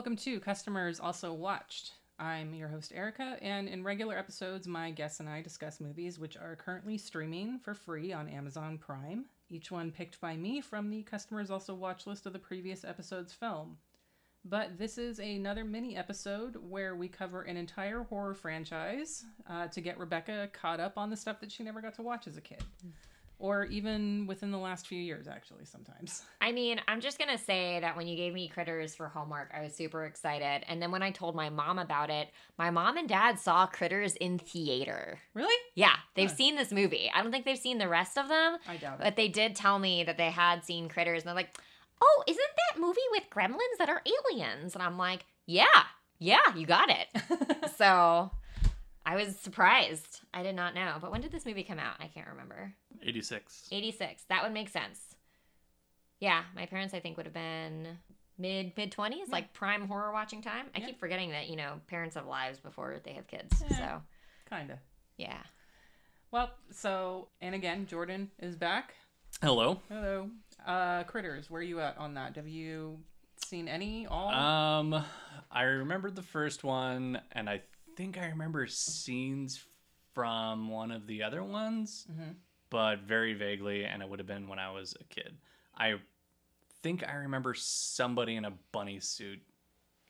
Welcome to Customers Also Watched. I'm your host, Erica, and in regular episodes, my guests and I discuss movies which are currently streaming for free on Amazon Prime, each one picked by me from the Customers Also Watch list of the previous episode's film. But this is another mini episode where we cover an entire horror franchise uh, to get Rebecca caught up on the stuff that she never got to watch as a kid. Or even within the last few years, actually, sometimes. I mean, I'm just gonna say that when you gave me Critters for homework, I was super excited. And then when I told my mom about it, my mom and dad saw Critters in theater. Really? Yeah, they've Huh. seen this movie. I don't think they've seen the rest of them, I doubt it. but they did tell me that they had seen Critters, and they're like, "Oh, isn't that movie with gremlins that are aliens?" And I'm like, "Yeah, yeah, you got it." so I was surprised. I did not know. But when did this movie come out? I can't remember. 86. 86. That would make sense. Yeah, my parents I think would have been mid mid 20s, like prime horror watching time. I Yeah. keep forgetting that, you know, parents have lives before they have kids. Yeah. So, Kinda. yeah. Well, so, and again, Jordan is back. Hello. Hello. Uh, Critters, where are you at on that? Have you seen any? All? Um, I remembered the first one, and I think I remember scenes from one of the other ones, Mhm. but very vaguely, and it would have been when I was a kid. I think I remember somebody in a bunny suit.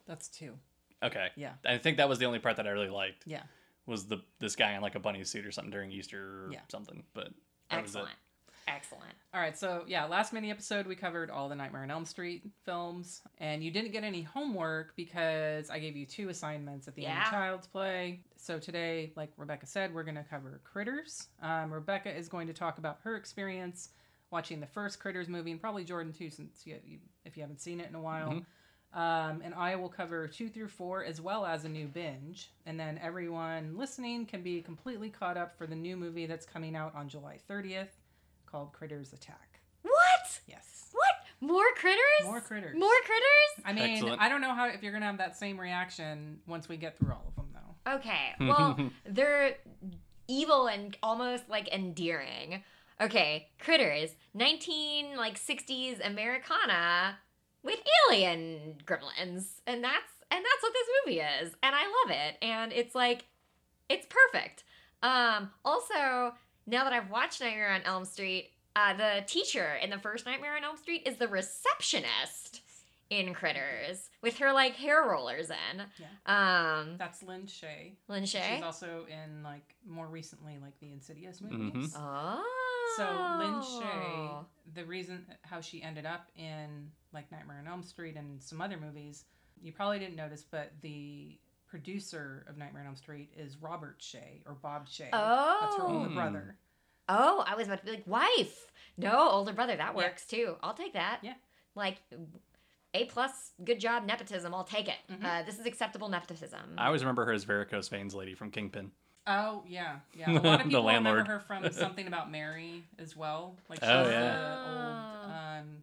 That's two. Okay. Yeah. I think that was the only part that I really liked. Yeah. Was the this guy in like a bunny suit or something during Easter or Yeah. something, but that was it. Excellent. Excellent. All right, so yeah, last mini episode we covered all the Nightmare on Elm Street films, and you didn't get any homework because I gave you two assignments at the end of Child's Play. So today, like Rebecca said, we're going to cover Critters. Um, Rebecca is going to talk about her experience watching the first Critters movie, and probably Jordan too, since you, you, if you haven't seen it in a while. Mhm. Um, and I will cover two through four as well as a new binge. And then everyone listening can be completely caught up for the new movie that's coming out on July 30th called Critters Attack. What? Yes. What? More critters? More critters. More critters? I mean, Excellent. I don't know how if you're gonna have that same reaction once we get through all of them, though. Okay. Well, they're evil and almost like endearing. Okay, critters, 19 like 60s Americana with alien gremlins. And that's and that's what this movie is. And I love it. And it's like it's perfect. Um also, now that I've watched Nightmare on Elm Street, uh the teacher in the first Nightmare on Elm Street is the receptionist in Critters with her like hair rollers in. Um That's Lin Shaye. Lin Shaye. She's also in like more recently like the Insidious movies. Mhm. Oh. So Lin Shaye, the reason how she ended up in like Nightmare on Elm Street and some other movies, you probably didn't notice, but the producer of Nightmare on Elm Street is Robert Shaye or Bob Shaye. That's her older Oh. brother. Oh, I was about to be like wife. No, older brother. That Yeah. works too. I'll take that. Yeah. Like a plus, good job nepotism. I'll take it. Mhm. Uh, this is acceptable nepotism. I always remember her as varicose veins lady from Kingpin. Oh yeah, yeah. A lot of The people landlord. remember her from something about Mary as well. Like she's Oh, the old um,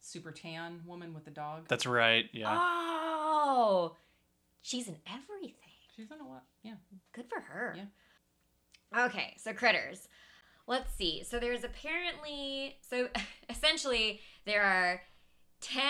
super tan woman with the dog. That's right. Yeah. Oh, she's in everything. She's in a lot. Yeah. Good for her. Yeah. Okay, so critters. Let's see. So there's apparently so essentially there are 10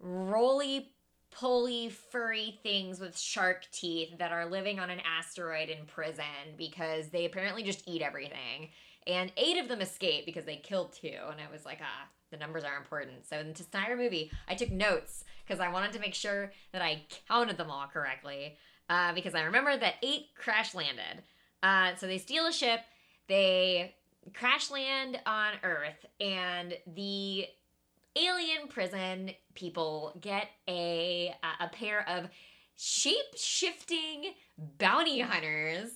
roly poly furry things with shark teeth that are living on an asteroid in prison because they apparently just eat everything. And eight of them escape because they killed two. And I was like, ah, the numbers are important. So in this entire movie, I took notes because I wanted to make sure that I counted them all correctly. Uh, because I remember that eight crash landed. Uh, so they steal a ship, they crash land on Earth, and the alien prison people get a a pair of shape shifting bounty hunters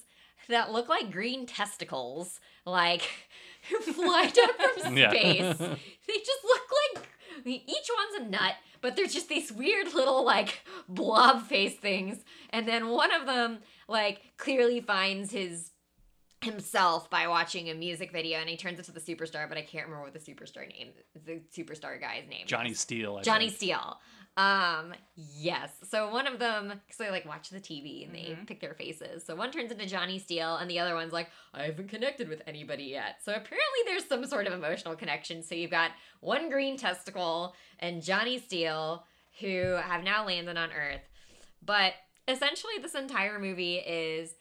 that look like green testicles, like fly down from Yeah. space. they just look like each one's a nut, but they're just these weird little like blob face things. And then one of them like clearly finds his himself by watching a music video and he turns into the superstar, but I can't remember what the superstar name the superstar guy's name. Johnny. Steele. I Johnny think. Steele. Um, yes. So one of them, because they like watch the TV and they Mhm. pick their faces. So one turns into Johnny Steele, and the other one's like, I haven't connected with anybody yet. So apparently there's some sort of emotional connection. So you've got one green testicle and Johnny Steele, who have now landed on Earth. But essentially, this entire movie is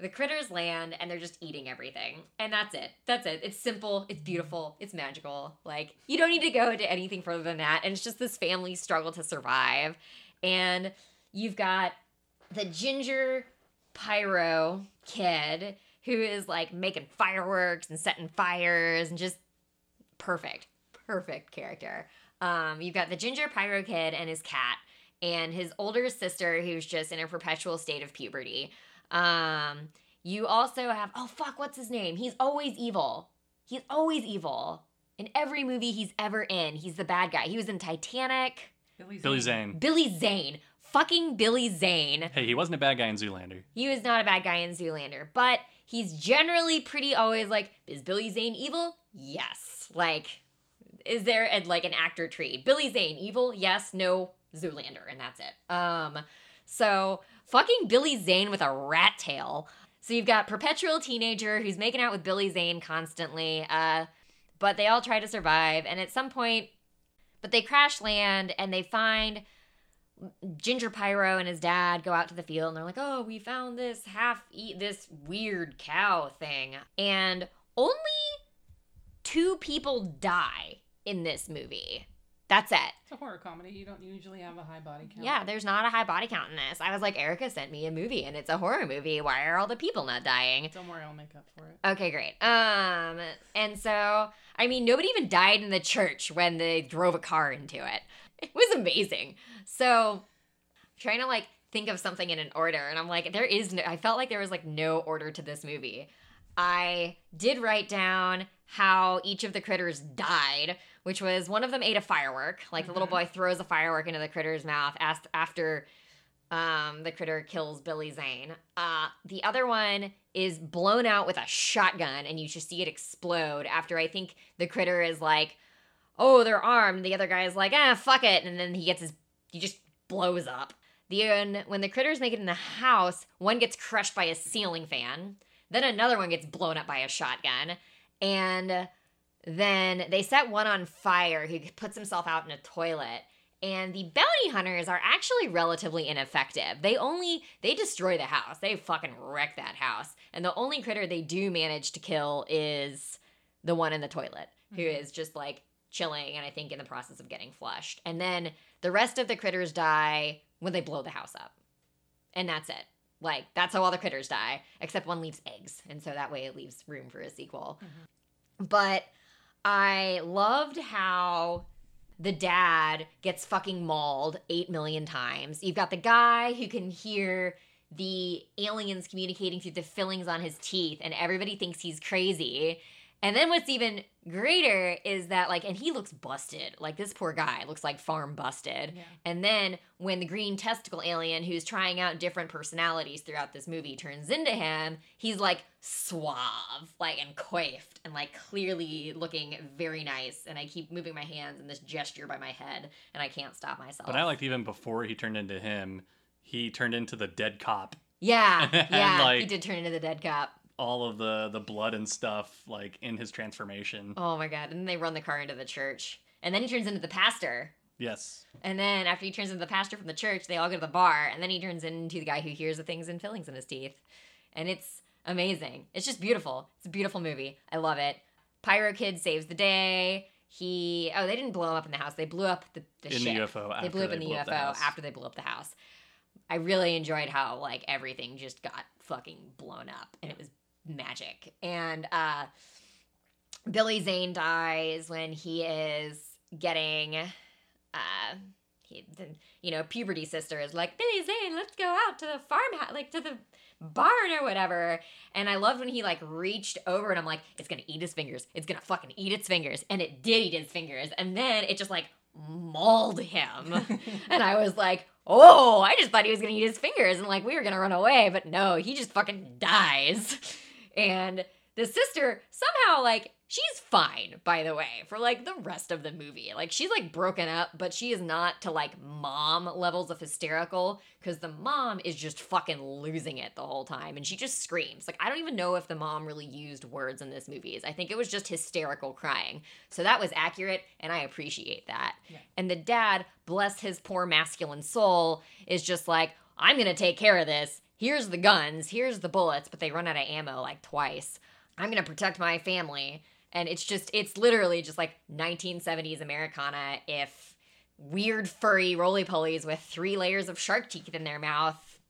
the critters land and they're just eating everything. And that's it. That's it. It's simple, it's beautiful, it's magical. Like, you don't need to go into anything further than that. And it's just this family struggle to survive. And you've got the ginger pyro kid who is like making fireworks and setting fires and just perfect, perfect character. Um, you've got the ginger pyro kid and his cat, and his older sister who's just in a perpetual state of puberty. Um, you also have oh fuck, what's his name? He's always evil. He's always evil. In every movie he's ever in, he's the bad guy. He was in Titanic. Billy Zane. Billy Zane. Billy Zane. Fucking Billy Zane. Hey, he wasn't a bad guy in Zoolander. He was not a bad guy in Zoolander, but he's generally pretty always like, is Billy Zane evil? Yes. Like, is there a, like an actor tree? Billy Zane evil? Yes, no, Zoolander, and that's it. Um, so fucking Billy Zane with a rat tail. So you've got perpetual teenager who's making out with Billy Zane constantly, uh, but they all try to survive, and at some point, but they crash land and they find Ginger Pyro and his dad go out to the field and they're like, "Oh, we found this half eat this weird cow thing." And only two people die in this movie. That's it. It's a horror comedy. You don't usually have a high body count. Yeah, there's not a high body count in this. I was like, Erica sent me a movie and it's a horror movie. Why are all the people not dying? Don't worry, I'll make up for it. Okay, great. Um, and so I mean, nobody even died in the church when they drove a car into it. It was amazing. So, trying to like think of something in an order, and I'm like, there is no. I felt like there was like no order to this movie. I did write down how each of the critters died, which was one of them ate a firework. Like the little Mhm. boy throws a firework into the critter's mouth after um, the critter kills Billy Zane. Uh, the other one is blown out with a shotgun, and you just see it explode after I think the critter is like, "Oh, they're armed." The other guy is like, "Ah, fuck it," and then he gets his, he just blows up. The when the critters make it in the house, one gets crushed by a ceiling fan. Then another one gets blown up by a shotgun, and then they set one on fire. Who puts himself out in a toilet. And the bounty hunters are actually relatively ineffective. They only they destroy the house. They fucking wreck that house. And the only critter they do manage to kill is the one in the toilet who Mhm. is just like chilling and i think in the process of getting flushed. And then the rest of the critters die when they blow the house up. And that's it. Like that's how all the critters die except one leaves eggs. And so that way it leaves room for a sequel. But I loved how the dad gets fucking mauled 8 million times. You've got the guy who can hear the aliens communicating through the fillings on his teeth, and everybody thinks he's crazy. And then what's even greater is that, like, and he looks busted. Like, this poor guy looks like farm busted. Yeah. And then when the green testicle alien, who's trying out different personalities throughout this movie, turns into him, he's like suave, like and coiffed, and like clearly looking very nice. And I keep moving my hands in this gesture by my head, and I can't stop myself. But I liked even before he turned into him, he turned into the dead cop. yeah, And, yeah, he did turn into the dead cop. All of the the blood and stuff like in his transformation. Oh my god! And then they run the car into the church, and then he turns into the pastor. Yes. And then after he turns into the pastor from the church, they all go to the bar, and then he turns into the guy who hears the things and fillings in his teeth. And it's amazing. It's just beautiful. It's a beautiful movie. I love it. Pyro Kid saves the day. He oh they didn't blow him up in the house. They blew up the, the in ship. the UFO. After they blew up in the UFO house. after they blew up the house. I really enjoyed how like everything just got fucking blown up, and it was magic. And uh, Billy Zane dies when he is getting, uh, he, the, you know, puberty sister is like Billy Zane, let's go out to the farmhouse, like to the barn or whatever. And I loved when he like reached over and I'm like, it's gonna eat his fingers. It's gonna fucking eat its fingers. And it did eat his fingers. And then it just like mauled him. and I was like, oh, I just thought he was gonna eat his fingers and like we were gonna run away. But no, he just fucking dies. And the sister somehow like she's fine, by the way, for like the rest of the movie. Like she's like broken up, but she is not to like mom levels of hysterical because the mom is just fucking losing it the whole time and she just screams. Like I don't even know if the mom really used words in this movie. I think it was just hysterical crying. So that was accurate and I appreciate that. Yeah. And the dad, bless his poor masculine soul, is just like, I'm gonna take care of this. Here's the guns, here's the bullets, but they run out of ammo like twice. I'm gonna protect my family. And it's just, it's literally just like 1970s Americana if weird furry roly polies with three layers of shark teeth in their mouth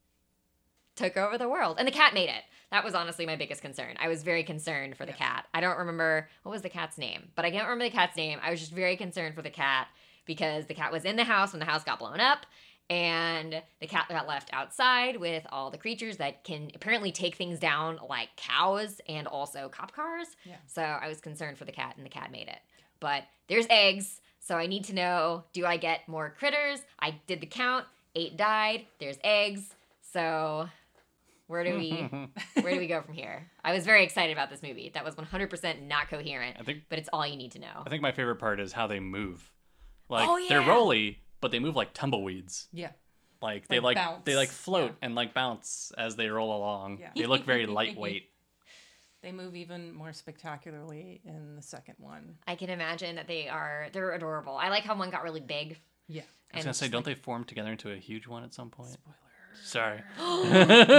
took over the world. And the cat made it. That was honestly my biggest concern. I was very concerned for the Yeah. cat. I don't remember what was the cat's name, but I can't remember the cat's name. I was just very concerned for the cat because the cat was in the house when the house got blown up and the cat got left outside with all the creatures that can apparently take things down like cows and also cop cars. Yeah. So I was concerned for the cat and the cat made it. But there's eggs, so I need to know do I get more critters? I did the count. 8 died. There's eggs. So where do we where do we go from here? I was very excited about this movie. That was 100% not coherent, I think but it's all you need to know. I think my favorite part is how they move. Like Oh, they're yeah. Roly, but they move like tumbleweeds. Yeah. Like they Like like, they like float Yeah. and like bounce as they roll along. Yeah. They look very lightweight. They move even more spectacularly in the second one. I can imagine that they are they're adorable. I like how one got really big. Yeah. I was gonna say, don't they form together into a huge one at some point? Spoiler. Sorry.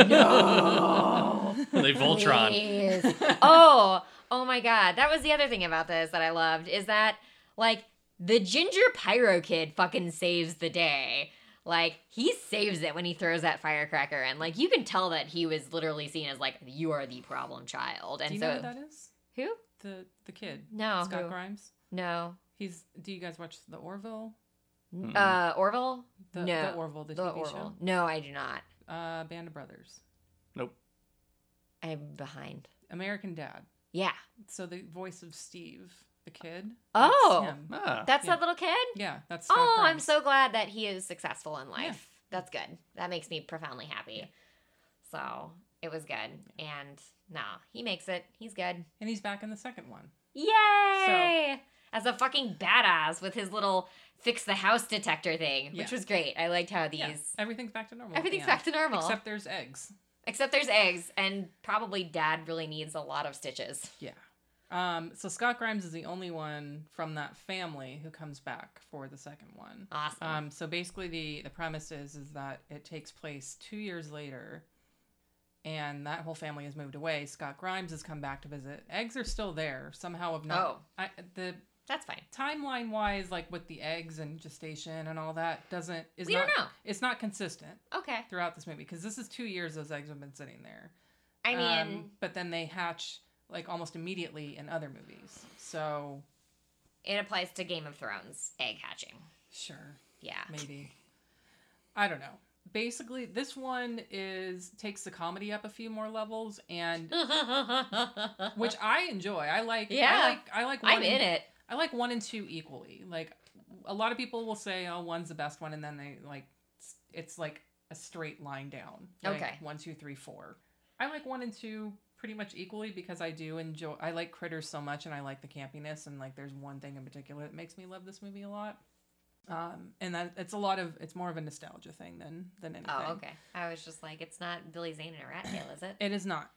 no. they Voltron. Please. oh, oh my god. That was the other thing about this that I loved is that like the ginger pyro kid fucking saves the day. Like he saves it when he throws that firecracker and like you can tell that he was literally seen as like you are the problem child. And Do you so know who that is? who? The the kid. No, Scott who? Grimes. No. He's. Do you guys watch the Orville? Mm-mm. Uh Orville? The, no. the Orville, the, The TV Orville. No, I do not. Uh, Band of Brothers. Nope. I'm behind. American Dad. Yeah. So the voice of Steve, the kid. Oh. that's him. Ah. That's Yeah. that little kid? Yeah, that's. Scott Oh, I'm so glad that he is successful in life. Yeah. That's good. That makes me profoundly happy. So it was good. And no, he makes it. He's good. And he's back in the second one. Yay! As a fucking badass with his little fix the house detector thing, which Yeah. was great. I liked how these. Yeah, everything's back to normal. Everything's back to normal. Except there's eggs. Except there's eggs, and probably dad really needs a lot of stitches. Yeah. Um, so Scott Grimes is the only one from that family who comes back for the second one. Awesome. Um, so basically, the the premise is is that it takes place two years later, and that whole family has moved away. Scott Grimes has come back to visit. Eggs are still there somehow. Have not. Oh. I, the That's fine. timeline wise, like with the eggs and gestation and all that, doesn't is We not. don't know. It's not consistent Okay. throughout this movie because this is two years those eggs have been sitting there. I mean, Um, but then they hatch like almost immediately in other movies. So it applies to Game of Thrones egg hatching. sure, Yeah. maybe. I don't know. Basically, this one is takes the comedy up a few more levels, and which I enjoy. I like. Yeah. I like. I like. One I'm in it. I like one and two equally. Like a lot of people will say, "Oh, one's the best one," and then they like it's- it's like a straight line down. Like, Okay. One, two, three, four. I like one and two pretty much equally because I do enjoy. I like critters so much, and I like the campiness. And like, there's one thing in particular that makes me love this movie a lot. Um, and that it's a lot of it's more of a nostalgia thing than than anything. Oh, okay. I was just like, it's not Billy Zane and a rat tail, is it? It is not.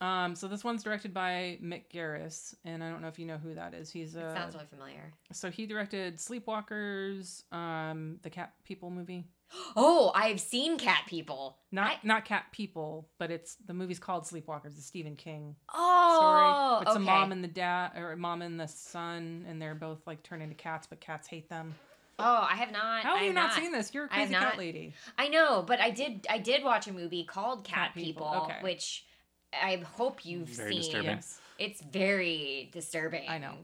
Um, so this one's directed by Mick Garris, and I don't know if you know who that is. He's It a sounds really familiar. so he directed Sleepwalkers, um, the Cat People movie. Oh, I've seen cat people. Not I- not Cat People, but it's the movie's called Sleepwalkers, the Stephen King Oh, story. It's okay. a mom and the dad, or a mom and the son, and they're both like turned into cats, but cats hate them. oh, I have not. How have I you not, not seen this? You're a have crazy cat lady. I know, but I did. I did watch a movie called Cat, Cat People, People, okay. which I hope you've Very seen. disturbing. Yes, It's very disturbing. I know.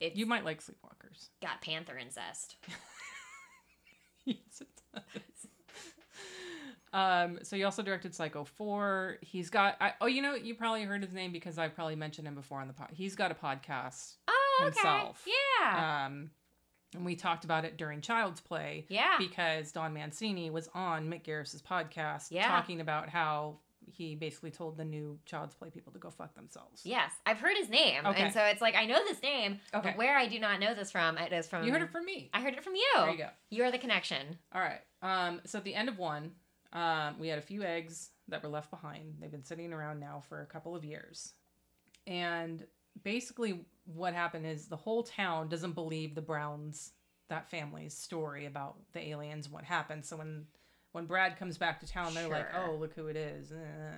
It's you might like Sleepwalkers. got panther incest. yes, it does. Um, so he also directed Psycho 4. He's got, I, oh, you know, you probably heard his name because I've probably mentioned him before on the pod. He's got a podcast. Oh, okay. Himself. Yeah. Um, and we talked about it during Child's Play yeah. because Don Mancini was on Mick Garris's podcast Yeah. talking about how he basically told the new Child's Play people to go fuck themselves. Yes, I've heard his name, Okay. and so it's like I know this name, Okay. but where I do not know this from, it is from. You heard it from me. I heard it from you. There you go. You're the connection. All right. Um, so at the end of one, um, we had a few eggs that were left behind. They've been sitting around now for a couple of years. And basically, what happened is the whole town doesn't believe the Browns, that family's story about the aliens, what happened. So when when Brad comes back to town, they're like, "Oh, look who it is." Eh.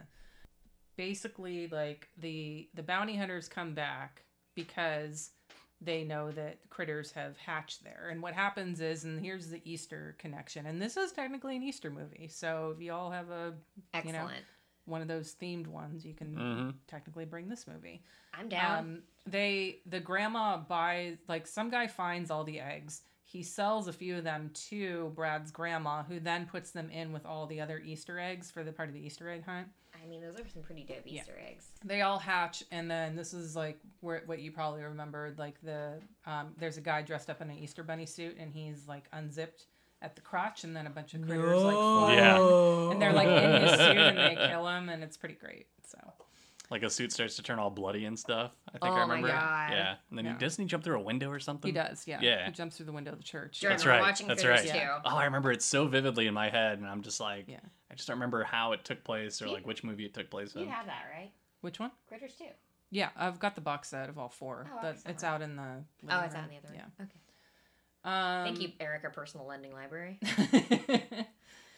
Basically, like the the bounty hunters come back because they know that critters have hatched there. And what happens is, and here's the Easter connection, and this is technically an Easter movie. So if you all have a you know, Excellent. one of those themed ones, you can hmm technically bring this movie. I'm down. Um, they the grandma buys like some guy finds all the eggs. He sells a few of them to Brad's grandma, who then puts them in with all the other Easter eggs for the part of the Easter egg hunt. I mean, those are some pretty dope yeah. Easter eggs. They all hatch, and then this is like where what you probably remembered. Like the um, there's a guy dressed up in an Easter bunny suit, and he's like unzipped at the crotch, and then a bunch of critters like fly, Yeah. and they're like in his suit, and they kill him, and it's pretty great. So Like a suit starts to turn all bloody and stuff. I think Oh I my remember. God. Yeah. And then Yeah. he doesn't he jump through a window or something? he does, yeah. Yeah. He jumps through the window of the church. Jordan, That's right. watching That's right. too. Oh, I remember it so vividly in my head, and I'm just like, Yeah. I just don't remember how it took place or You- like which movie it took place You in. have that, right? Which one? Critters 2. Yeah, I've got the box set of all four. Oh, That- excellent. it's out in the. Oh, living it's out in the other room. Okay. Um, Thank you, Eric, Erica, Personal Lending Library.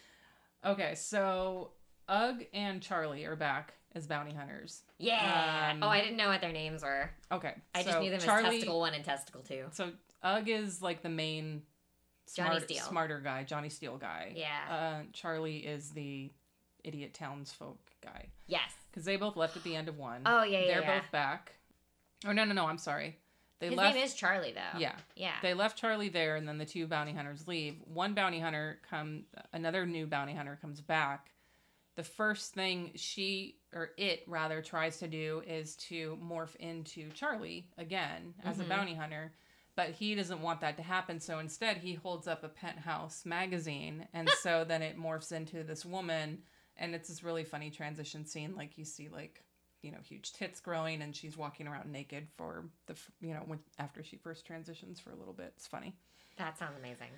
okay, so Ugg and Charlie are back as bounty hunters. Yeah. Um, oh, I didn't know what their names were. Okay, I just so knew them Charlie, as Testicle One and Testicle Two. So Ugg is like the main smart, smarter guy, Johnny Steele guy. Yeah. Uh, Charlie is the idiot townsfolk guy Yes. because they both left at the end of one. Oh yeah, yeah. They're yeah. both back. Oh no no no! I'm sorry. They His left. name is Charlie though. yeah. Yeah. They left Charlie there, and then the two bounty hunters leave. One bounty hunter come, another new bounty hunter comes back. The first thing she or it rather tries to do is to morph into Charlie again as Mhm. a bounty hunter, but he doesn't want that to happen. So instead, he holds up a penthouse magazine, and so then it morphs into this woman, and it's this really funny transition scene. Like you see, like you know, huge tits growing, and she's walking around naked for the you know when after she first transitions for a little bit. It's funny. that sounds amazing.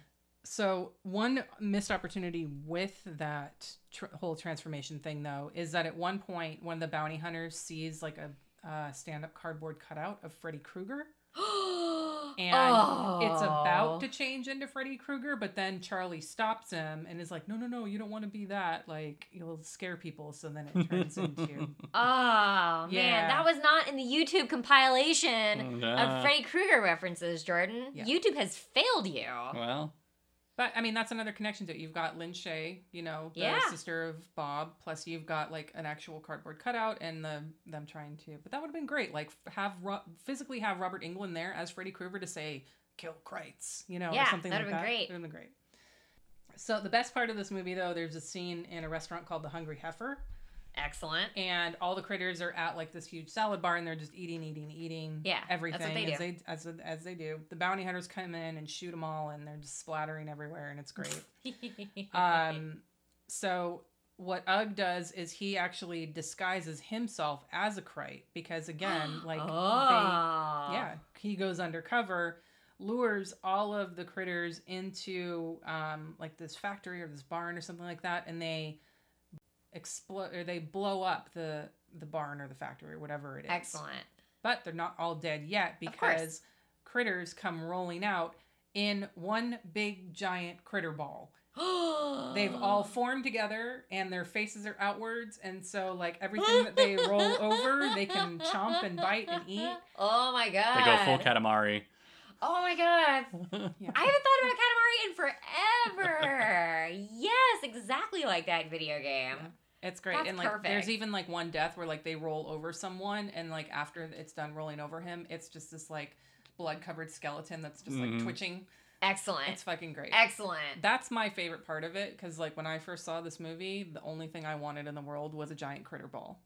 So one missed opportunity with that tr- whole transformation thing, though, is that at one point, one of the bounty hunters sees like a uh, stand-up cardboard cutout of Freddy Krueger, and it's about to change into Freddy Krueger, but then Charlie stops him and is like, "No, no, no, you don't want to be that. Like, you'll scare people." So then it turns into Oh man, that was not in the YouTube compilation No. of Freddy Krueger references, Jordan. Yeah. YouTube has failed you. Well, But I mean, that's another connection to it. You've got Lin Shaye, you know, the Yeah. sister of Bob. Plus, you've got like an actual cardboard cutout, and the them trying to. But that would have been great. Like have Ro- physically have Robert Englund there as Freddy Krueger to say "kill Krites," you know, Yeah, or something that'd like have that. been great. Would have been great. So the best part of this movie, though, there's a scene in a restaurant called the Hungry Heifer, Excellent. and all the critters are at like this huge salad bar, and they're just eating, eating, eating. Yeah, Everything that's what they as do. they as as they do. The bounty hunters come in and shoot them all, and they're just splattering everywhere, and it's great. Um, so what Ugg does is he actually disguises himself as a Krite because again, like oh. they, yeah, he goes undercover, lures all of the critters into um like this factory or this barn or something like that, and they explode or they blow up the the barn or the factory or whatever it is. Excellent. But they're not all dead yet because critters come rolling out in one big giant critter ball they've all formed together and their faces are outwards and so like everything that they roll over they can chomp and bite and eat Oh my god. they go full Katamari. Oh my god. yeah. I haven't thought about Katamari in forever. yes, exactly like that video game. it's great That's and like there's even like one death where like they roll over someone and like after it's done rolling over him it's just this like blood covered skeleton that's just like Mhm. twitching Excellent. it's fucking great Excellent. that's my favorite part of it because like when i first saw this movie the only thing i wanted in the world was a giant critter ball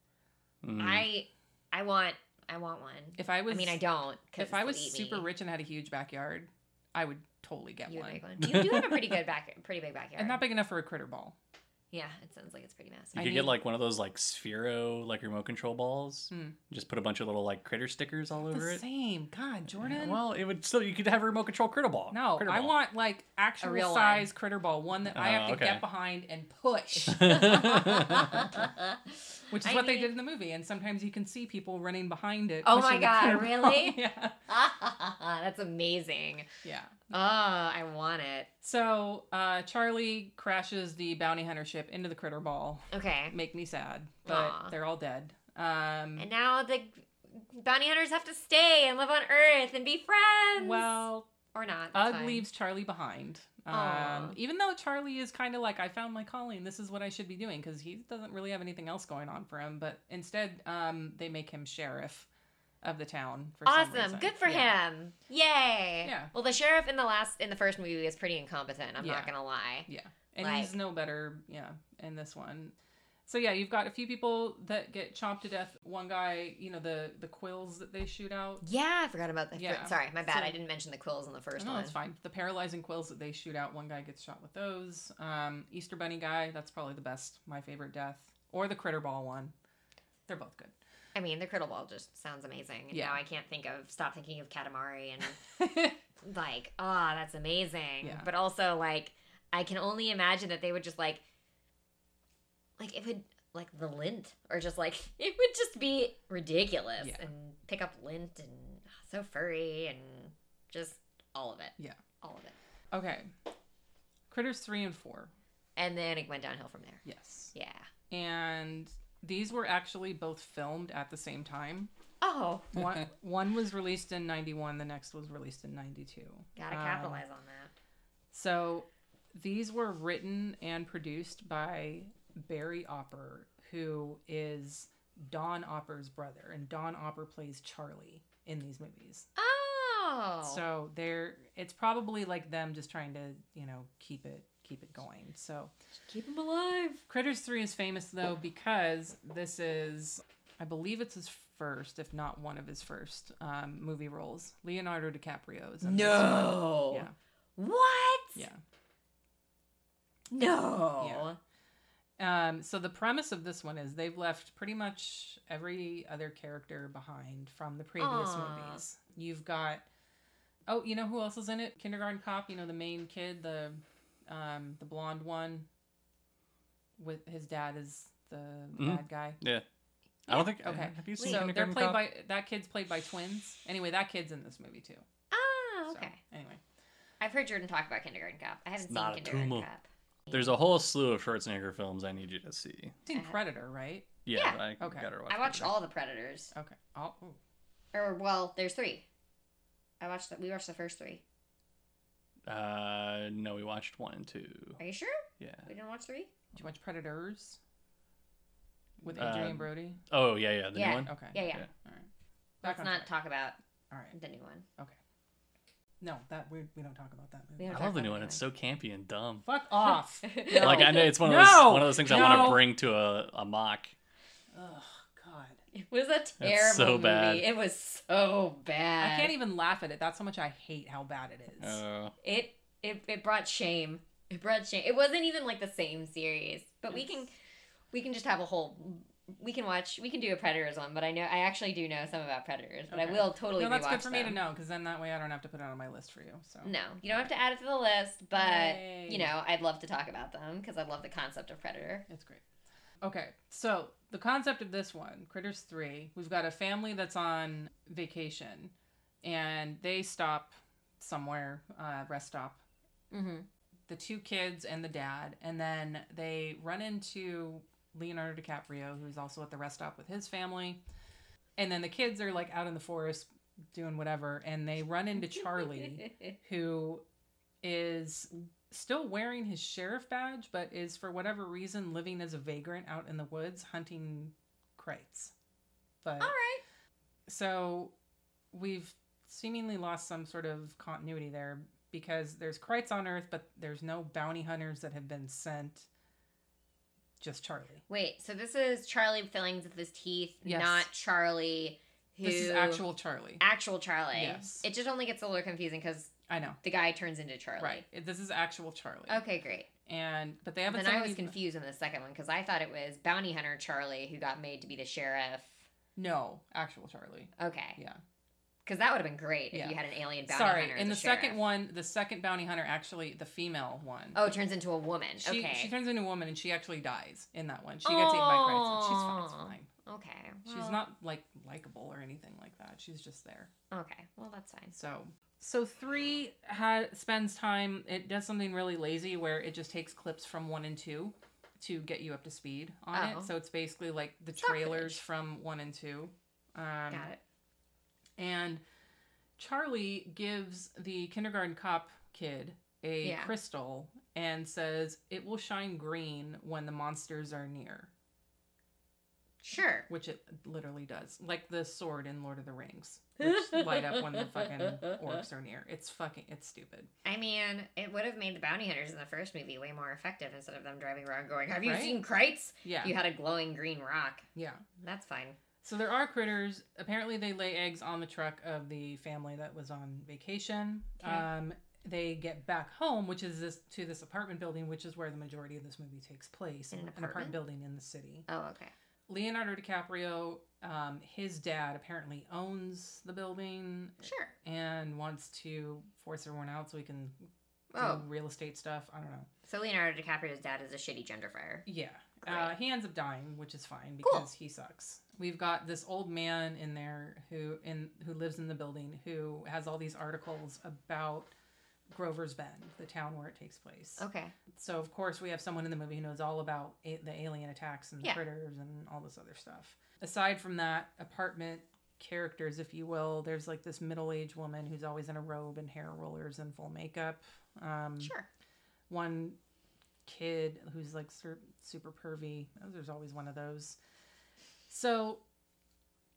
Mm. I I want I want one. if i was I mean, I don't. if i was super me. rich and had a huge backyard i would totally get you one one. You do have a pretty good back, pretty big backyard. and not big enough for a critter ball Yeah, it sounds like it's pretty You massive. I could need- get like one of those like Sphero like remote control balls. Hmm. Just put a bunch of little like critter stickers all over the it. same. God, Jordan. Well, it would still you could have a remote control critter ball. no, Critter I want like actual real size critter ball, one that I have Oh, to okay. get behind and push, which is I what they did in the movie. And sometimes you can see people running behind it. Oh my God, really? yeah, That's amazing. yeah. Oh, I want it. So uh, Charlie crashes the bounty hunter ship into the critter ball. Okay. Make me sad, but Aw. they're all dead. Um, And now the bounty hunters have to stay and live on Earth and be friends. well, or not. Ugg fine. leaves Charlie behind. Um, even though Charlie is kind of like, I found my calling. This is what I should be doing because he doesn't really have anything else going on for him. But instead, um, they make him sheriff of the town. For some Awesome. Good for Yeah. him. Yay. Yeah. Well, the sheriff in the last in the first movie is pretty incompetent. I'm not gonna lie. Yeah, and Like- he's no better. Yeah, in this one. So yeah, you've got a few people that get chomped to death. One guy, you know, the the quills that they shoot out. Yeah, I forgot about that. Yeah. Sorry, my bad. So- I didn't mention the quills in the first no, one. it's fine. The paralyzing quills that they shoot out, one guy gets shot with those. Um, Easter Bunny guy, that's probably the best, my favorite death. Or the Critter Ball one. They're both good. I mean, the critter ball just sounds amazing. And Yeah. Now I can't think of stop thinking of Katamari and like, oh, that's amazing. Yeah. But also like I can only imagine that they would just like like it would like the lint or just like it would just be ridiculous Yeah. and pick up lint and so furry and just all of it. Yeah. All of it. okay. Critters 3 and 4. And then it went downhill from there. Yes. Yeah. And these were actually both filmed at the same time. Oh, One, one was released in 91, the next was released in 92. gotta Um, capitalize on that. So these were written and produced by Barry Opper, who is Don Opper's brother, and Don Opper plays Charlie in these movies. Oh. So they're it's probably like them just trying to, you know, keep it keep it going. So keep them alive. Critters 3 is famous though because this is I believe it's his first, if not one of his first um, movie roles. Leonardo DiCaprio is in. No. Yeah. What? Yeah. No. Um, so the premise of this one is they've left pretty much every other character behind from the previous Aw. movies. You've got oh, you know who else is in it? Kindergarten Cop. You know the main kid, the um, the blonde one. With his dad is the Mhm. bad guy. Yeah. I don't think. Okay, Have you seen so they're Kindergarten played Cop? by that kid's played by twins. Anyway, that kid's in this movie too. Ah, So, okay. anyway, I've heard Jordan talk about Kindergarten Cop. I haven't It's seen not Kindergarten tumor. Cop. There's a whole slew of Schwarzenegger films I need you to see. seen. Predator, right? Yeah, Yeah. I Okay. gotta watch. I watched Predator. all the Predators. Okay. Oh, ooh. Or well, there's three. I watched. The, we watched the first three. Uh, no, we watched one and two. Are you sure? Yeah. We didn't watch three. Did you watch Predators with Uh, Adrien Brody? Oh yeah, yeah, the Yeah. new one. Okay. Yeah, yeah. Yeah. All right. Back Let's not track. talk about All right. the new one. No, that we, we don't talk about that movie. We don't I love the new it one. It's so campy and dumb. Fuck off. No. Like I know it's one of No! those one of those things I want No! to bring to a, a mock. Oh God. It was a terrible so movie. bad. It was so bad. I can't even laugh at it. That's how much I hate how bad it is. Uh, It it it brought shame. It brought shame. It wasn't even like the same series, but we can we can just have a whole. We can watch. We can do a Predators one, but I know I actually do know some about Predators, but I will totally. no, that's good for me to know because then that way I don't have to put it on my list for you. So No, you don't have to add it to the list, but Yay. you know I'd love to talk about them because I love the concept of Predator. It's great. Okay, so the concept of this one, Critters 3, we've got a family that's on vacation and they stop somewhere, uh, rest stop, Mm-hmm. the two kids and the dad, and then they run into Leonardo DiCaprio, who's also at the rest stop with his family. And then the kids are like out in the forest doing whatever, and they run into Charlie, who is still wearing his sheriff badge, but is for whatever reason living as a vagrant out in the woods hunting crates. But All right. so we've seemingly lost some sort of continuity there because there's Krites on Earth, but there's no bounty hunters that have been sent. Just Charlie. Wait, so this is Charlie fillings with his teeth, Yes. not Charlie. Who This is actual Charlie. actual Charlie. Yes. It just only gets a little confusing because I know. the guy turns into Charlie. Right. This is actual Charlie. Okay, great. and but they haven't. Then I was any- confused in the second one because I thought it was bounty hunter Charlie who got made to be the sheriff. No, actual Charlie. Okay, Yeah. Because that would have been great Yeah. if you had an alien bounty Sorry, hunter. in the second one, the second bounty hunter actually the female one. Oh, it turns into a woman. She, okay. she turns into a woman and she actually dies in that one. She gets eaten by Crichton. She's fine. It's fine. okay. She's not like likable or anything like that. She's just there. Okay. Well, that's fine. So so three ha- spends time. It does something really lazy where it just takes clips from one and two to get you up to speed on Oh. it. So it's basically like the Stock trailers footage. from one and two. Um, Got it. And Charlie gives the kindergarten cop kid a Yeah. crystal and says it will shine green when the monsters are near, Sure. which it literally does. Like the sword in Lord of the Rings, which light up when the fucking orcs are near. It's fucking it's stupid. I mean, it would have made the bounty hunters in the first movie way more effective instead of them driving around going, "Have you Right? seen Krites?" Yeah. You had a glowing green rock. Yeah. That's fine. So there are critters. Apparently, they lay eggs on the truck of the family that was on vacation. Okay. Um, they get back home, which is this to this apartment building, which is where the majority of this movie takes place. In an apartment apartment? building in the city. Oh, okay. Leonardo DiCaprio, um, his dad apparently owns the building Sure. and wants to force everyone out so he can do Oh. real estate stuff. I don't know. So Leonardo DiCaprio's dad is a shitty gentrifier. Yeah. Uh, he ends up dying, which is fine Cool. because he sucks. We've got this old man in there who in who lives in the building who has all these articles about Grover's Bend, the town where it takes place. Okay. So of course we have someone in the movie who knows all about a- the alien attacks and the Yeah. critters and all this other stuff. Aside from that, apartment characters, if you will, there's like this middle-aged woman who's always in a robe and hair rollers and full makeup. Um, Sure. one kid who's like sur- super pervy. There's always one of those. So,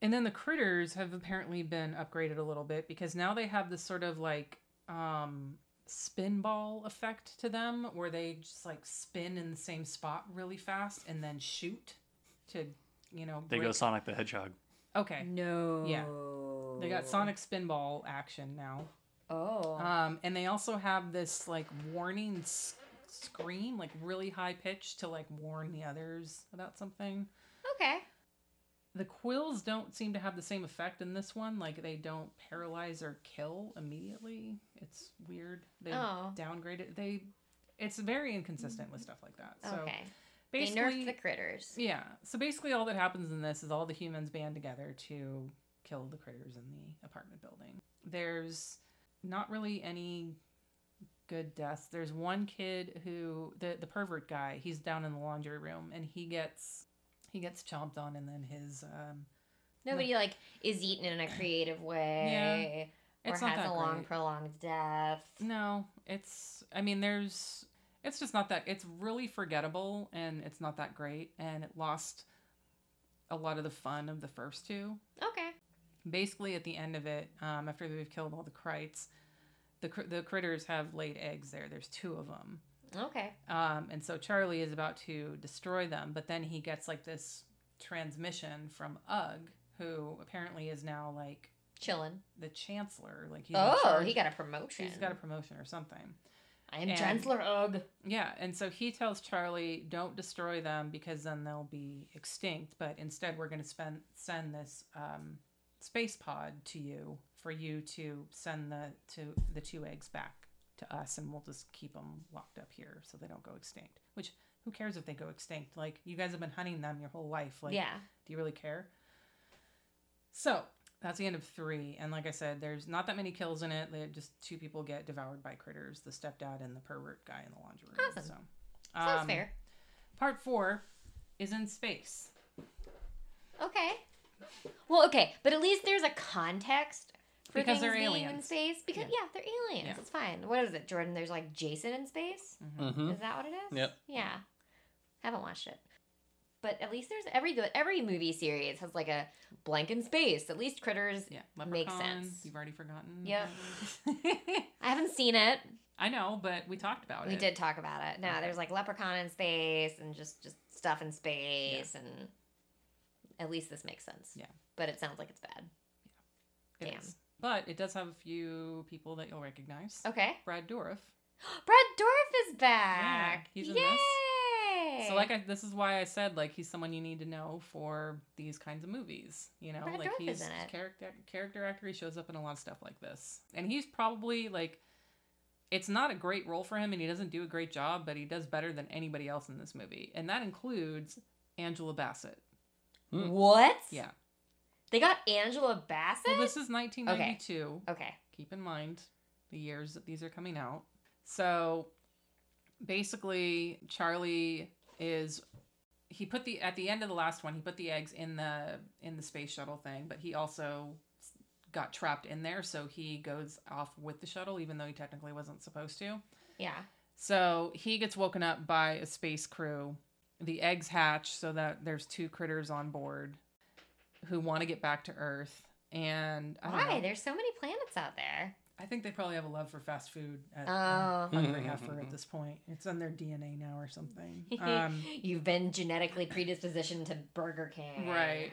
and then the critters have apparently been upgraded a little bit because now they have this sort of like um spin ball effect to them where they just like spin in the same spot really fast and then shoot to, you know, They go Sonic the Hedgehog. Okay. No. Yeah. They got Sonic spinball action now. Oh. Um, and they also have this like warning s- scream, like really high pitched to like warn the others about something. okay. The quills don't seem to have the same effect in this one. Like they don't paralyze or kill immediately. It's weird. They Oh. downgraded. They. It's very inconsistent with stuff like that. So okay. They basically, nerfed the critters. yeah. So basically, all that happens in this is all the humans band together to kill the critters in the apartment building. There's not really any good deaths. There's one kid who the the pervert guy. He's down in the laundry room and he gets he gets chomped on and then his um Nobody like is eaten in a creative way or it's not has that a long great. prolonged death. No, it's. I mean, there's. It's just not that. It's really forgettable, and it's not that great, and it lost a lot of the fun of the first two. Okay. Basically, at the end of it, um, after they've killed all the krites, the cr- the critters have laid eggs there. There's two of them, Okay. um, and so Charlie is about to destroy them, but then he gets like this transmission from Ugg, who apparently is now like chilling the chancellor. Like he's Oh, he got a promotion. he's got a promotion or something. I am and- Chancellor Ugg. Yeah, and so he tells Charlie, "Don't destroy them because then they'll be extinct. But instead, we're going to spend send this um, space pod to you for you to send the to the two eggs back to us, and we'll just keep them locked up here so they don't go extinct. Which who cares if they go extinct? Like you guys have been hunting them your whole life. Like, yeah. do you really care? So that's the end of three, and like I said, there's not that many kills in it. They just two people get devoured by critters: the stepdad and the pervert guy in the laundry room. Awesome. So, Sounds um, fair. Part four is in space. Okay. Well, okay, but at least there's a context for Because things they're being in space. Because Yeah. yeah, they're aliens. Yeah. It's fine. What is it, Jordan? There's like Jason in space. Mm-hmm. Is that what it is? Yep. Yeah. Haven't watched it. But at least there's every every movie series has like a blank in space. At least critters. Yeah, Makes sense. You've already forgotten. Yep. I haven't seen it. I know, but we talked about We it. We did talk about it. No, Okay. there's like leprechaun in space and just just stuff in space and at least this makes sense. Yeah. But it sounds like it's bad. It Damn. is. But it does have a few people that you'll recognize. Okay. Brad Dourif Brad Dourif is back. Yeah, he's in Yay! this. So like I, this is why I said like he's someone you need to know for these kinds of movies. You know, Brad like Dourif is he's in it. character character actor. He shows up in a lot of stuff like this, and he's probably like. It's not a great role for him, and he doesn't do a great job, but he does better than anybody else in this movie, and that includes Angela Bassett. Hmm. what? Yeah. They got Angela Bassett. Well, this is 1992. okay. keep in mind the years that these are coming out. So basically Charlie is he put the at the end of the last one he put the eggs in the in the space shuttle thing, but he also got trapped in there so he goes off with the shuttle even though he technically wasn't supposed to. Yeah. So he gets woken up by a space crew. The eggs hatch so that there's two critters on board who want to get back to Earth. And I Why? There's so many planets out there. I think they probably have a love for fast food at Oh. uh, Hungry Heifer at this point. It's in their DNA now or something. Um, You've been genetically predispositioned to Burger King. right.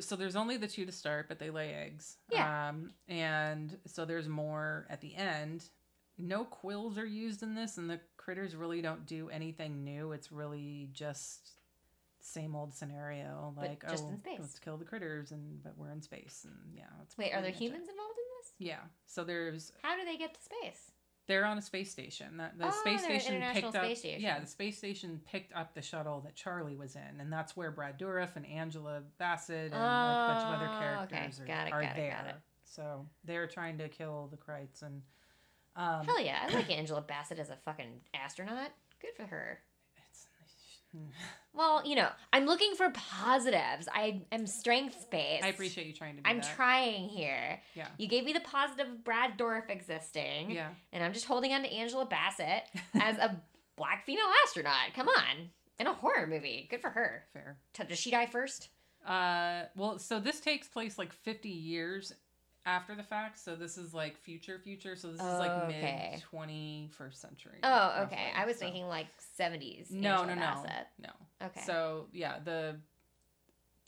So there's only the two to start, but they lay eggs. Yeah. Um, and so there's more at the end. No quills are used in this, and the critters really don't do anything new. It's really just same old scenario. But Like, just oh, in space. let's kill the critters, and but we're in space, and yeah. That's Wait, are there much it. humans involved in this? Yeah. So there's How do they get to space? They're on a space station. That the Oh, space station picked up. station. Yeah, the space station picked up the shuttle that Charlie was in, and that's where Brad Dourif and Angela Bassett and like, a bunch of Oh, other okay. characters are, it, are got there. got. So they're trying to kill the Krites, and um, Hell yeah, I like Angela Bassett as a fucking astronaut. Good for her. Well, you know, I'm looking for positives. I am strength based. I appreciate you trying to. I'm that. trying here. Yeah. You gave me the positive of Brad Dourif existing. Yeah. And I'm just holding on to Angela Bassett as a black female astronaut. Come on. In a horror movie. Good for her. Fair. Does she die first? Uh, well, so this takes place like 50 years after the fact. So this is like future, future. So this is like Okay. mid 21st century. Oh, okay. roughly. I was So- thinking like 70s. No, no, no, Bassett. no. Okay. So yeah, the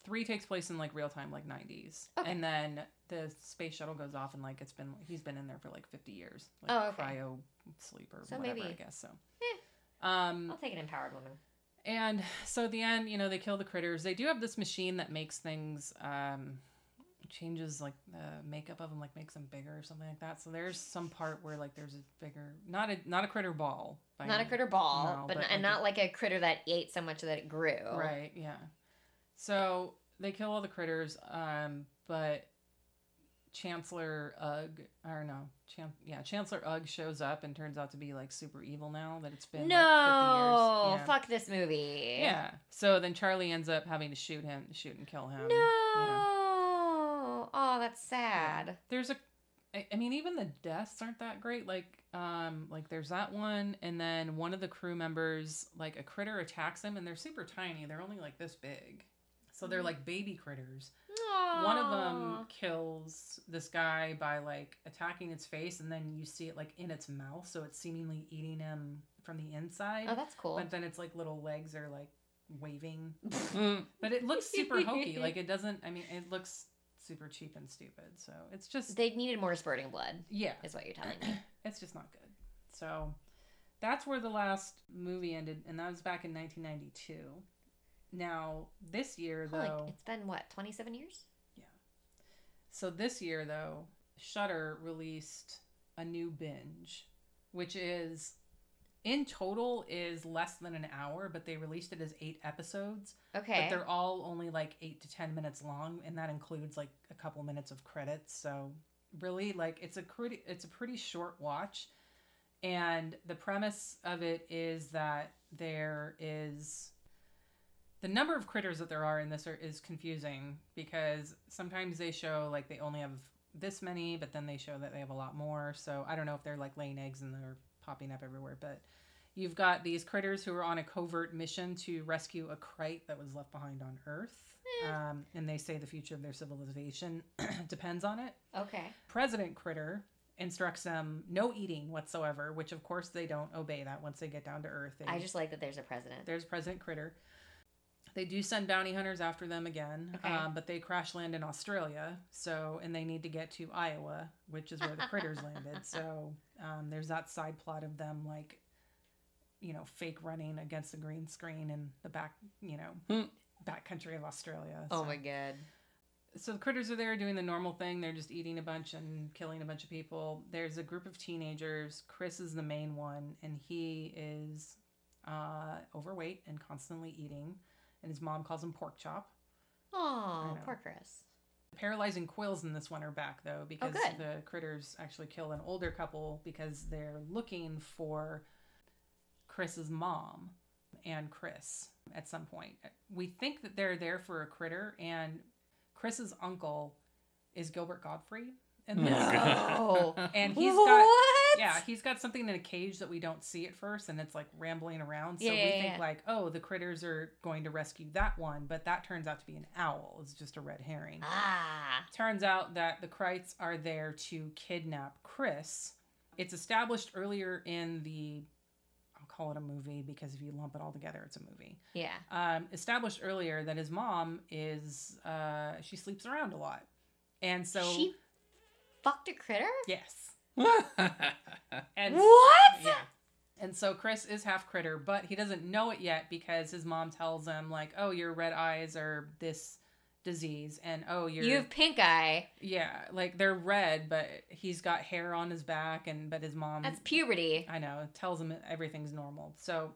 three takes place in like real time, like nineties, Okay. and then the space shuttle goes off, and like it's been he's been in there for like fifty years, like Oh, okay. cryo sleep or So whatever, maybe- I guess. So, Eh. um, I'll take an empowered woman. and so at the end, you know, they kill the critters. They do have this machine that makes things, um, changes like the makeup of them, like makes them bigger or something like that. So there's some part where like there's a bigger, not a not a critter ball, by Not a critter ball, No, but, but and like not like a critter that ate so much that it grew. Right, yeah. So they kill all the critters, um, but Chancellor Ugg, or no, Chan- yeah, Chancellor Ugg shows up and turns out to be like super evil now that it's been No, like 50 years. Yeah. fuck this movie. Yeah. So then Charlie ends up having to shoot him, shoot and kill him. No. Yeah. That's sad. There's a I I mean even the deaths aren't that great like um like there's that one and then one of the crew members like a critter attacks him and they're super tiny. They're only like this big. So they're like baby critters. One of them kills this guy by like attacking its face and then you see it like in its mouth so it's seemingly eating him from the inside. Oh, that's cool. But then its like little legs are like waving. Mm. But it looks super hokey. Like it doesn't I mean it looks super cheap and stupid. So it's just They needed more spurting blood, yeah, is what you're telling me. it's just not good. So that's where the last movie ended, and that was back in 1992. Now this year, though, it's been what, 27 years? Yeah. So this year though, Shudder released a new binge, which is in total is less than an hour, but they released it as eight episodes. Okay. But they're all only like eight to ten minutes long, and that includes like a couple minutes of credits. So really, like it's a pretty it's a pretty short watch, and the premise of it is that there is the number of critters that there are in this are, is confusing because sometimes they show like they only have this many, but then they show that they have a lot more. So I don't know if they're like laying eggs and they're popping up everywhere, but You've got these critters who are on a covert mission to rescue a crate that was left behind on Earth. Eh. Um, and they say the future of their civilization depends on it. okay. President Critter instructs them no eating whatsoever, which of course they don't obey that once they get down to Earth. They, I just like that there's a president. there's President Critter. They do send bounty hunters after them again, Okay. um, but they crash land in Australia. So, and they need to get to Iowa, which is where the critters landed. So, um, there's that side plot of them like, you know, fake running against the green screen in the back, you know, Hmm. Oh back country of Australia. Oh my god. so the critters are there doing the normal thing. They're just eating a bunch and killing a bunch of people. There's a group of teenagers. Chris is the main one, and he is uh, overweight and constantly eating. And his mom calls him pork chop. Oh, know. poor Chris. Paralyzing quills in this one are back though oh, because good. the critters actually kill an older couple because they're looking for Chris's mom and Chris at some point. We think that they're there for a critter, and Chris's uncle is Gilbert Gottfried. in this. No. Oh. and he's what? Yeah, he's got something in a cage that we don't see at first, and it's like rambling around. So Yeah, we yeah, think yeah. like, oh, the critters are going to rescue that one, but that turns out to be an owl. It's just a red herring. Ah. Turns out that the Krites are there to kidnap Chris. It's established earlier in the, I'll call it a movie because if you lump it all together, it's a movie. Yeah. Um, established earlier that his mom is, uh, she sleeps around a lot. And so, she fucked a critter? yes. And What? Yeah. And so Chris is half critter, but he doesn't know it yet because his mom tells him like, "Oh, your red eyes are this disease," and "Oh, you're You have pink eye. yeah, like they're red, but he's got hair on his back, and but his mom That's puberty. I know tells him everything's normal. So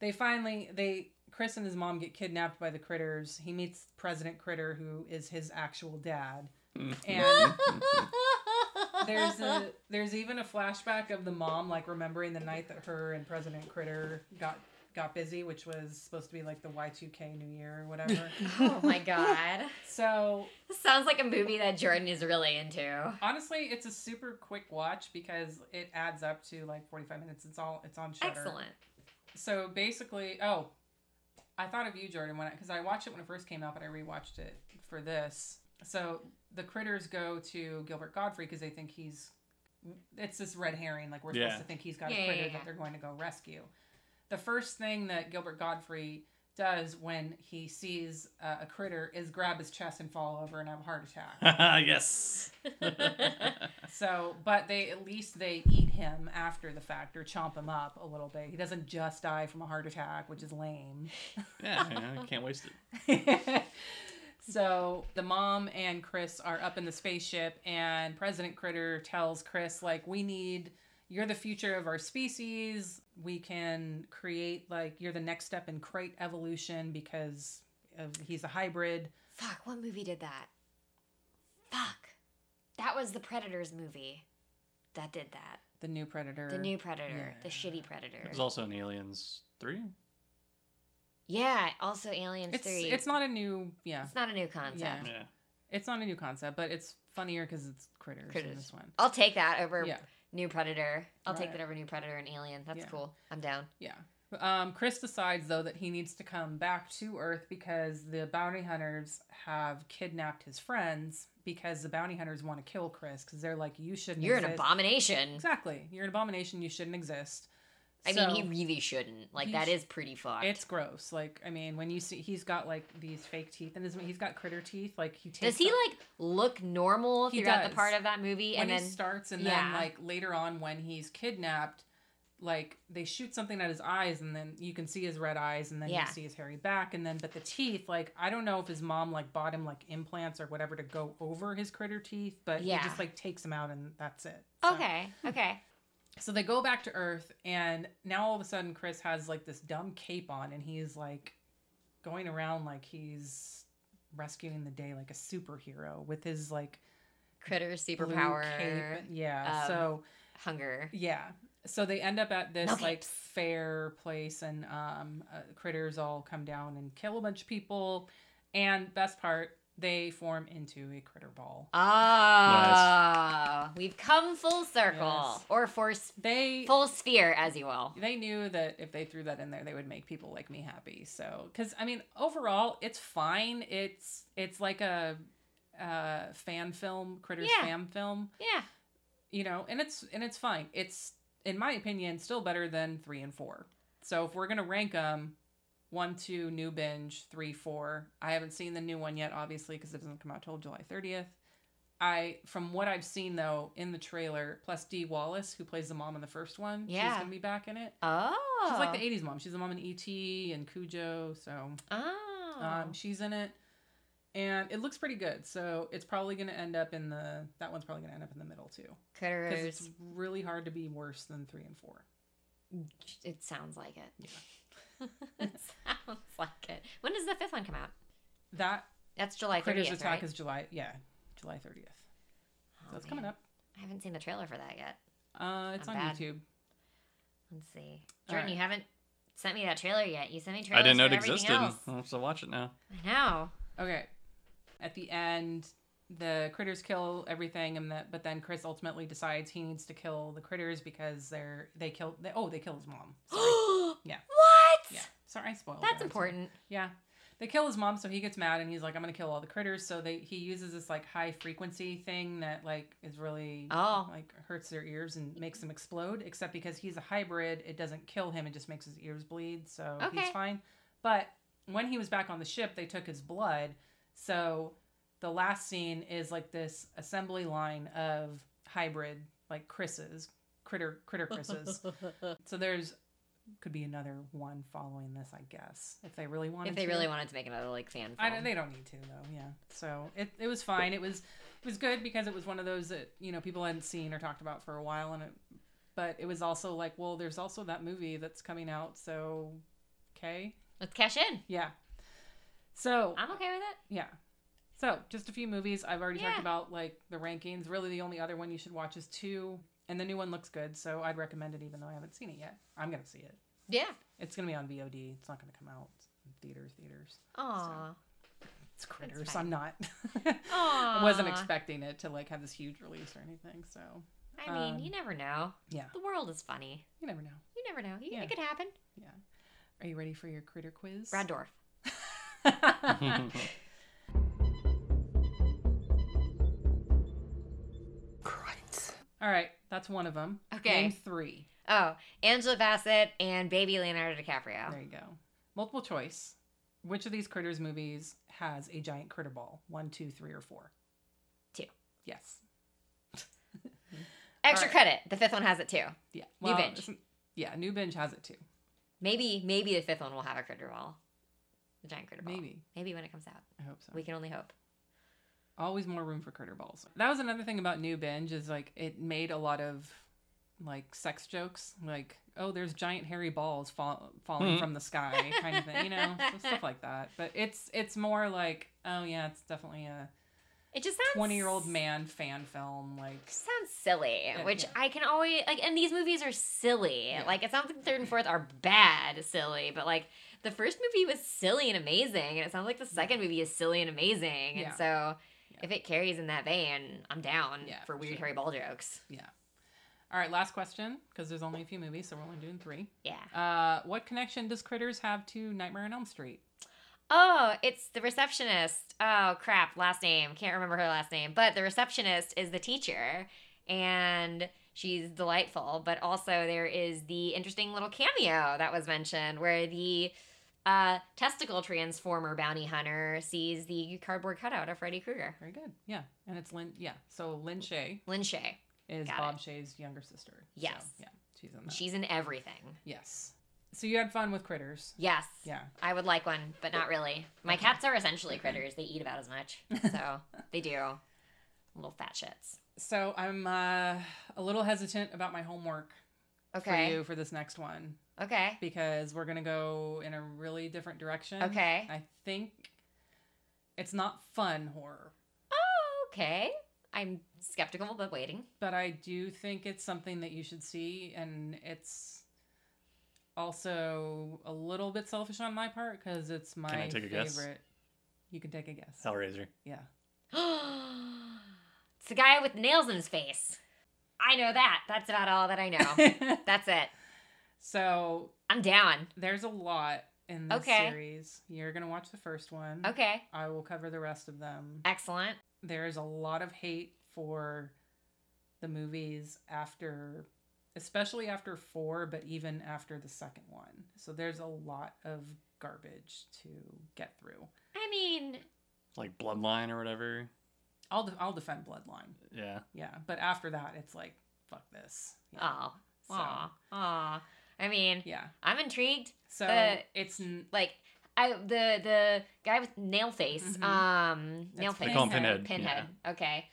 they finally they Chris and his mom get kidnapped by the critters. He meets President Critter, who is his actual dad, mm-hmm. and there's a there's even a flashback of the mom like remembering the night that her and President Critter got got busy, which was supposed to be like the Y2K New Year or whatever. oh my god. so This sounds like a movie that Jordan is really into. honestly, it's a super quick watch because it adds up to like 45 minutes. It's all it's on Shudder. Excellent. So basically, oh, I thought of you, Jordan, when because I, watched it when it first came out, but I rewatched it for this. So the critters go to Gilbert Gottfried because they think he's it's this red herring. Like we're Yeah. supposed to think he's got Yeah, a yeah, critter yeah. that they're going to go rescue. The first thing that Gilbert Gottfried does when he sees uh, a critter is grab his chest and fall over and have a heart attack. yes. So, but they at least they eat him after the fact or chomp him up a little bit. He doesn't just die from a heart attack, which is lame. yeah, yeah, can't waste it. so the mom and Chris are up in the spaceship, and President Critter tells Chris like, "We need." You're the future of our species. We can create like you're the next step in crate evolution because of, he's a hybrid. Fuck, what movie did that? Fuck. That was the Predators movie that did that. The new predator. The new Predator. The shitty Predator. There's also an Aliens 3. Yeah, also Aliens It's 3. it's not a new yeah. It's not a new concept. Yeah. Yeah. It's not a new concept, but it's funnier because it's critters, in this one. I'll take that over Yeah, New Predator. I'll take that over New Predator and Alien. That's Yeah. cool. I'm down. yeah. Um, Chris decides though that he needs to come back to Earth because the bounty hunters have kidnapped his friends because the bounty hunters want to kill Chris because they're like, you shouldn't. Exist. You're an abomination. Exactly, you're an abomination. You shouldn't exist. I So, mean, he really shouldn't. Like that is pretty fucked. It's gross. Like, I mean, when you see he's got like these fake teeth and his, he's got critter teeth. Like he takes. Does he like look normal He throughout the part of that movie? when and he then starts and yeah. then like later on when he's kidnapped like they shoot something at his eyes and then you can see his red eyes and then Yeah. you see his hairy back and then but the teeth like i don't know if his mom like bought him like implants or whatever to go over his critter teeth but Yeah. he just like takes them out and that's it So- okay, okay. So they go back to earth and now all of a sudden chris has like this dumb cape on and he's like going around like he's rescuing the day like a superhero with his like Critter superpower, cape. yeah um, so hunger. yeah. So they end up at this Nuggets. like fair place, and um, uh, critters all come down and kill a bunch of people. And best part, they form into a critter ball. Ah, we've come full circle, Yes. or force They full sphere, as you will. they knew that if they threw that in there, they would make people like me happy. So, because I mean, overall, it's fine. It's it's like a uh, fan film, critters Yeah. fan film. Yeah, you know, and it's and it's fine. It's in my opinion still better than three and four. So if we're gonna rank them, one, two, new binge, three, four. I haven't seen the new one yet, obviously, because it doesn't come out till July 30th. I, from what I've seen though in the trailer, plus Dee Wallace, who plays the mom in the first one, yeah. she's gonna be back in it. Oh. She's like the '80s mom. She's the mom in E.T. and Cujo, so Oh. um, she's in it, and it looks pretty good. So it's probably gonna end up in the that one's probably gonna end up in the middle too, because it's really hard to be worse than three and four. It sounds like it. Yeah. it sounds like it. When does the fifth one come out? That That's July Critters 30th, Attack right? is July, yeah, July 30th. Oh, So it's coming up. I haven't seen the trailer for that yet. Uh, it's Not on bad. YouTube. Let's see. Jordan, right. you haven't sent me that trailer yet. You sent me trailers. I didn't know for it existed. else. I'll have to watch it now. I know. Okay. At the end, the critters kill everything, and that but then Chris ultimately decides he needs to kill the critters because they're they kill. They, oh, they kill his mom. Yeah. What? Sorry, I spoiled. That's that. important. Yeah. They kill his mom, so he gets mad and he's like, "I'm gonna kill all the critters." So they he uses this like high frequency thing that like is really Oh. like hurts their ears and makes them explode. Except because he's a hybrid, it doesn't kill him; it just makes his ears bleed. So he's fine. But when he was back on the ship, they took his blood. So the last scene is like this assembly line of hybrid like Chris's critter critter Chris's. so there's could be another one following this, I guess, if they really wanted. if they to. really wanted to make another like fan film. I don't, they don't need to though. Yeah. So it, it was fine. It was it was good because it was one of those that you know people hadn't seen or talked about for a while, and it. But it was also like, well, there's also that movie that's coming out, so okay, Let's cash in. yeah. So I'm okay with it. yeah. So just a few movies. I've already talked about like the rankings. Really, the only other one you should watch is two, and the new one looks good, so I'd recommend it even though I haven't seen it yet. I'm gonna see it. Yeah. It's gonna be on VOD. It's not gonna come out in theaters. Theaters. Aw. It's critters. I'm not. Aw. I wasn't expecting it to like have this huge release or anything. So I mean, um, you never know. yeah, The world is funny. you never know. You never know. You, Yeah. It could happen. Yeah. Are you ready for your critter quiz? Brad Dourif. All right, that's one of them. Okay. Name three. Oh, Angela Bassett and baby Leonardo DiCaprio. There you go. Multiple choice. Which of these critters movies has a giant critter ball? One, two, three, or four? Two. Yes. Extra Alright. credit. The fifth one has it too. Yeah. New Binge. Yeah, New Binge has it too. Maybe, maybe the fifth one will have a critter ball. The giant critter ball. Maybe. Maybe when it comes out. I hope so. We can only hope. Always more room for critter balls. That was another thing about New Binge is like it made a lot of like sex jokes, like oh, there's giant hairy balls fall, falling Mhm. from the sky, kind of thing, you know, so stuff like that. But it's it's more like oh yeah, it's definitely a It just sounds twenty year old man fan film, like sounds silly, Yeah, which yeah. I can always like. And these movies are silly. Yeah. Like it sounds like the third and fourth are bad silly, but like the first movie was silly and amazing, and it sounds like the second movie is silly and amazing. Yeah. And so Yeah. If it carries in that vein, I'm down Yeah, for weird sure. Harry Ball jokes. yeah. All right, last question because there's only a few movies, so we're only doing three. Yeah. Uh, what connection does Critters have to Nightmare on Elm Street? Oh, it's the receptionist. Oh crap, last name. Can't remember her last name. But the receptionist is the teacher and she's delightful. But also there is the interesting little cameo that was mentioned where the uh, testicle transformer bounty hunter sees the cardboard cutout of Freddy Krueger. Very good. Yeah, and it's Lin. Yeah, so Lin Shaye Lin Shaye. is Got Bob Shaye's younger sister. So, Yes. yeah, she's in that. She's in everything. Yes. So you had fun with critters. Yes. Yeah. I would like one, but not really. My cats are essentially critters. They eat about as much. So they do. Little fat shits. So I'm uh, a little hesitant about my homework Okay. for you for this next one Okay. because we're gonna go in a really different direction. Okay. I think it's not fun horror, Oh, okay. I'm skeptical but waiting. but I do think it's something that you should see, and it's also a little bit selfish on my part because it's my I take a favorite. guess? You can take a guess. Hellraiser. Yeah. it's the guy with nails in his face. I know that. That's about all that I know. That's it. so I'm down. there's a lot in this Okay. series. You're gonna watch the first one. Okay. I will cover the rest of them. Excellent. There is a lot of hate for the movies after, especially after four, but even after the second one. So there's a lot of garbage to get through. I mean, like Bloodline or whatever. I'll de- I'll defend Bloodline. Yeah. Yeah, but after that, it's like fuck this. Yeah. oh, So- aw, aw. I mean, Yeah. I'm intrigued. So it's Like, I the the guy with nail face, Mhm. um, That's nail They face, call him Pinhead, Pinhead. Okay,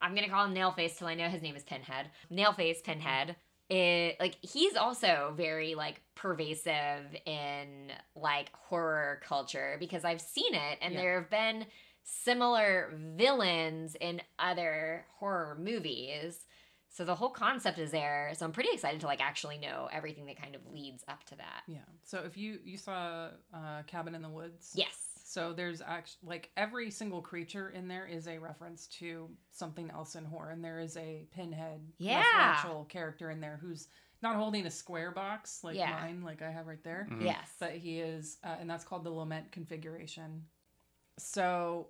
I'm gonna call him nail face till I know his name is Pinhead. Nail face, Pinhead. It like he's also very like pervasive in like horror culture because I've seen it and Yeah. there have been similar villains in other horror movies. So the whole concept is there. So I'm pretty excited to like actually know everything that kind of leads up to that. yeah. So if you you saw uh, Cabin in the Woods, Yes. So there's actually like every single creature in there is a reference to something else in horror, and there is a pinhead Yeah. referential character in there who's not holding a square box like Yeah. mine, like I have right there, Mhm. Yes. but he is, uh, and that's called the lament configuration. So,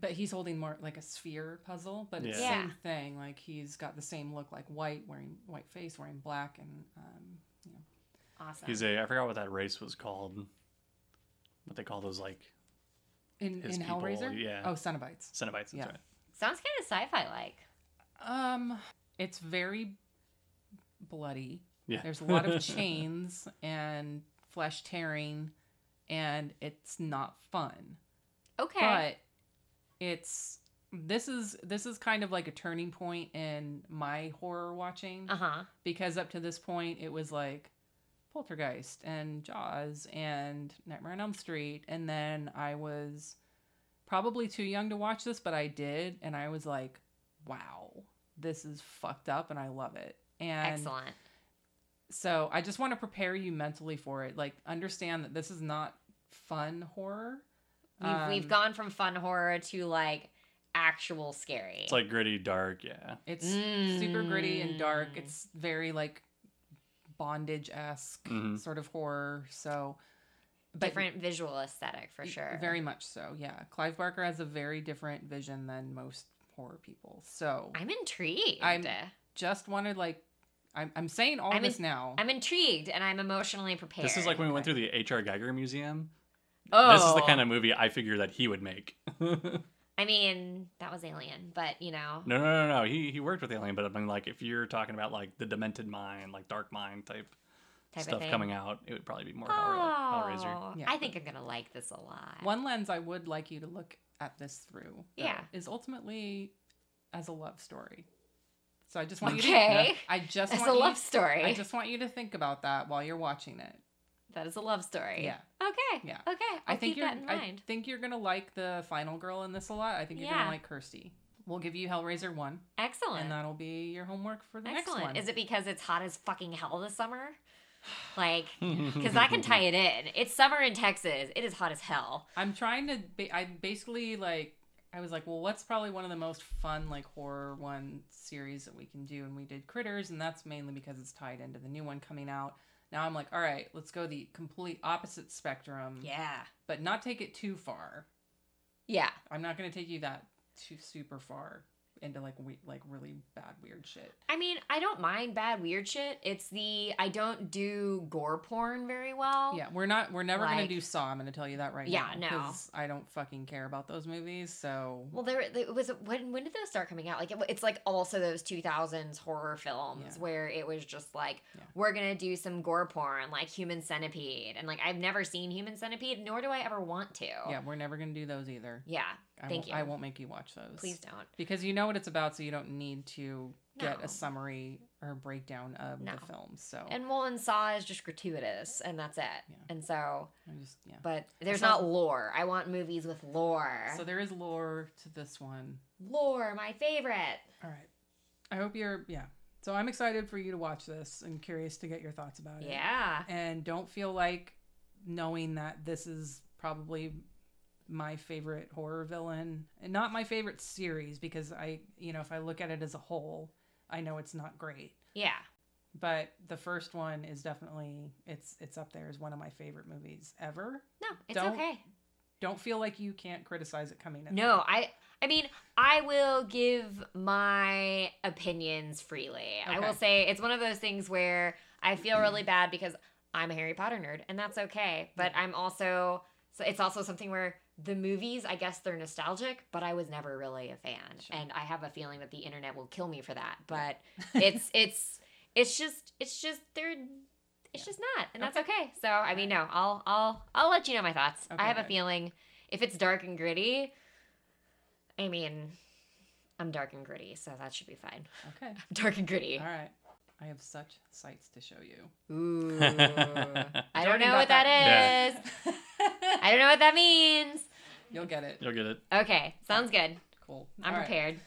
but he's holding more like a sphere puzzle, but it's the Yeah. same thing. Like he's got the same look, like white, wearing white face, wearing black, and um, you know, awesome. He's a I forgot what that race was called. What they call those like in His in people, Hellraiser. yeah. Oh, Cenobites. Cenobites. That's Yeah. right. Sounds kind of sci-fi like. Um, it's very bloody. Yeah. There's a lot of chains and flesh tearing, and it's not fun. Okay. It's this is this is kind of like a turning point in my horror watching uh huh. because up to this point it was like Poltergeist and Jaws and Nightmare on Elm Street, and then I was probably too young to watch this, but I did, and I was like, "Wow, this is fucked up," and I love it. And Excellent. so I just want to prepare you mentally for it. Like, understand that this is not fun horror. We've we've Um, gone from fun horror to like actual scary. It's like gritty, dark. Yeah. It's super gritty and dark. Mm. It's very like bondage esque Mhm. sort of horror. So, but different visual aesthetic for sure. Very much so. Yeah, Clive Barker has a very different vision than most horror people. So, I'm intrigued. I'm- just wanted like, I'm I'm saying all I'm this in- now. I'm intrigued and I'm emotionally prepared. This is like when we went through the H.R. Giger Museum. Oh, This is the kind oh. of movie I figured that he would make. no, no, I mean, that was Alien, but you know. no, no, no. No. He he worked with Alien, but I mean, like, if you're talking about like the Demented Mind, like Dark Mind type, Type stuff coming out, it would probably be more Oh, Hellraiser. Yeah. I think I'm gonna like this a lot. One lens I would like you to look at this through, though, Yeah. is ultimately as a love story. So I just want you to. Okay. I just It's want a you, love story. I just want you to think about that while you're watching it. That is a love story. Yeah. Okay. Yeah. Okay. I'll I think keep you're. that in I think you're gonna like the final girl in this a lot. I think you're Yeah. gonna like Kirsty. We'll give you Hellraiser one, Excellent. and that'll be your homework for the Excellent. next one. Is it because it's hot as fucking hell this summer? Like, because I can tie it in. It's summer in Texas. It is hot as hell. I'm trying to. Ba- I basically like. I was like, well, what's probably one of the most fun like horror one series that we can do, and we did Critters, and that's mainly because it's tied into the new one coming out. Now I'm like, all right, let's go the complete opposite spectrum, Yeah. but not take it too far. Yeah. I'm not going to take you that too super far into like we- like really bad weird shit. I mean, I don't mind bad weird shit. It's the I don't do gore porn very well. Yeah, we're not. We're never Like- gonna do Saw. I'm gonna tell you that right Yeah, now. no. 'cause I don't fucking care about those movies. So Well, there it was. When when did those start coming out? Like it, it's like also those two thousands horror films Yeah. where it was just like Yeah. we're gonna do some gore porn like Human Centipede, and like I've never seen Human Centipede, nor do I ever want to. yeah, we're never gonna do those either. Yeah. I Thank you. I won't make you watch those. Please don't. because you know what it's about, so you don't need to get No. a summary or breakdown of No. the film. So And well, and Saw is just gratuitous, and that's it. Yeah. And so, just yeah. but there's not lore. I want movies with lore. So there is lore to this one. lore, my favorite. All right. I hope you're yeah. So I'm excited for you to watch this and curious to get your thoughts about it. Yeah. and don't feel like knowing that this is probably my favorite horror villain and not my favorite series because I, you know, if I look at it as a whole, I know it's not great. Yeah. But the first one is definitely it's it's up there as one of my favorite movies ever. No, it's Don't- okay. Don't feel like you can't criticize it coming in. No, I I mean, I will give my opinions freely. I will say it's one of those things where I feel really bad because I'm a Harry Potter nerd, and that's okay. But I'm also so it's also something where the movies, I guess they're nostalgic, but I was never really a fan, Sure. and I have a feeling that the internet will kill me for that. But it's it's it's just it's just they're it's just not, and that's Okay. So I mean, no, I'll I'll I'll let you know my thoughts. Okay, I have a feeling if it's dark and gritty, I mean, I'm dark and gritty, so that should be fine. Okay. Dark and gritty. All right. I have such sights to show you. Ooh. I don't know got what that is. I don't know what that means. You'll get it. You'll get it. Okay, sounds good. Cool. I'm All right. prepared.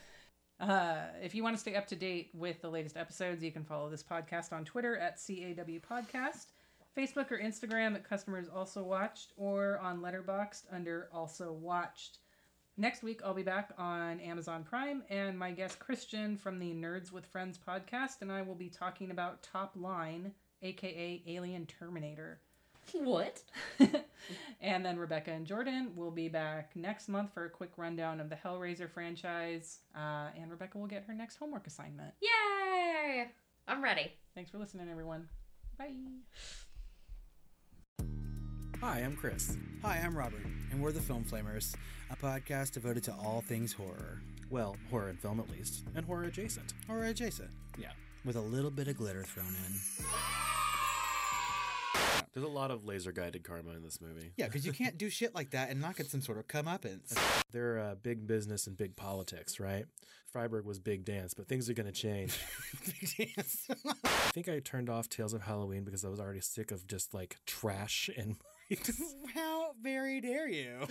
Uh, if you want to stay up to date with the latest episodes, you can follow this podcast on Twitter at CAW Podcast, Facebook or Instagram at Customers Also Watched, or on Letterboxd under Also Watched. Next week, I'll be back on Amazon Prime, and my guest Christian from the Nerds with Friends podcast, and I will be talking about Top Line, aka Alien Terminator. What? and then Rebecca and Jordan will be back next month for a quick rundown of the Hellraiser franchise. Uh, and Rebecca will get her next homework assignment. Yay! I'm ready. Thanks for listening, everyone. Bye. Hi, I'm Chris. Hi, I'm Robert, and we're the Film Flamers, a podcast devoted to all things horror, Well, horror and film at least, and horror adjacent. or adjacent, Yeah. with a little bit of glitter thrown in. There's a lot of laser guided karma in this movie. Yeah, because you can't do shit like that and not get some sort of comeuppance. They're uh, big business and big politics, right? Freiburg was big dance, but things are going to change. Big dance. I think I turned off Tales of Halloween because I was already sick of just like trash and How very dare you?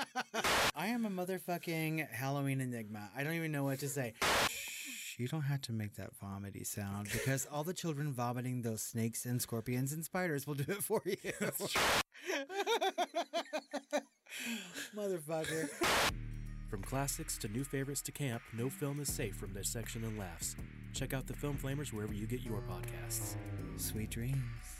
I am a motherfucking Halloween enigma. I don't even know what to say. Shh, you don't have to make that vomity sound because all the children vomiting those snakes and scorpions and spiders will do it for you. Motherfucker. From classics to new favorites to camp, no film is safe from this section and laughs. Check out the Film Flamers wherever you get your podcasts. Sweet dreams.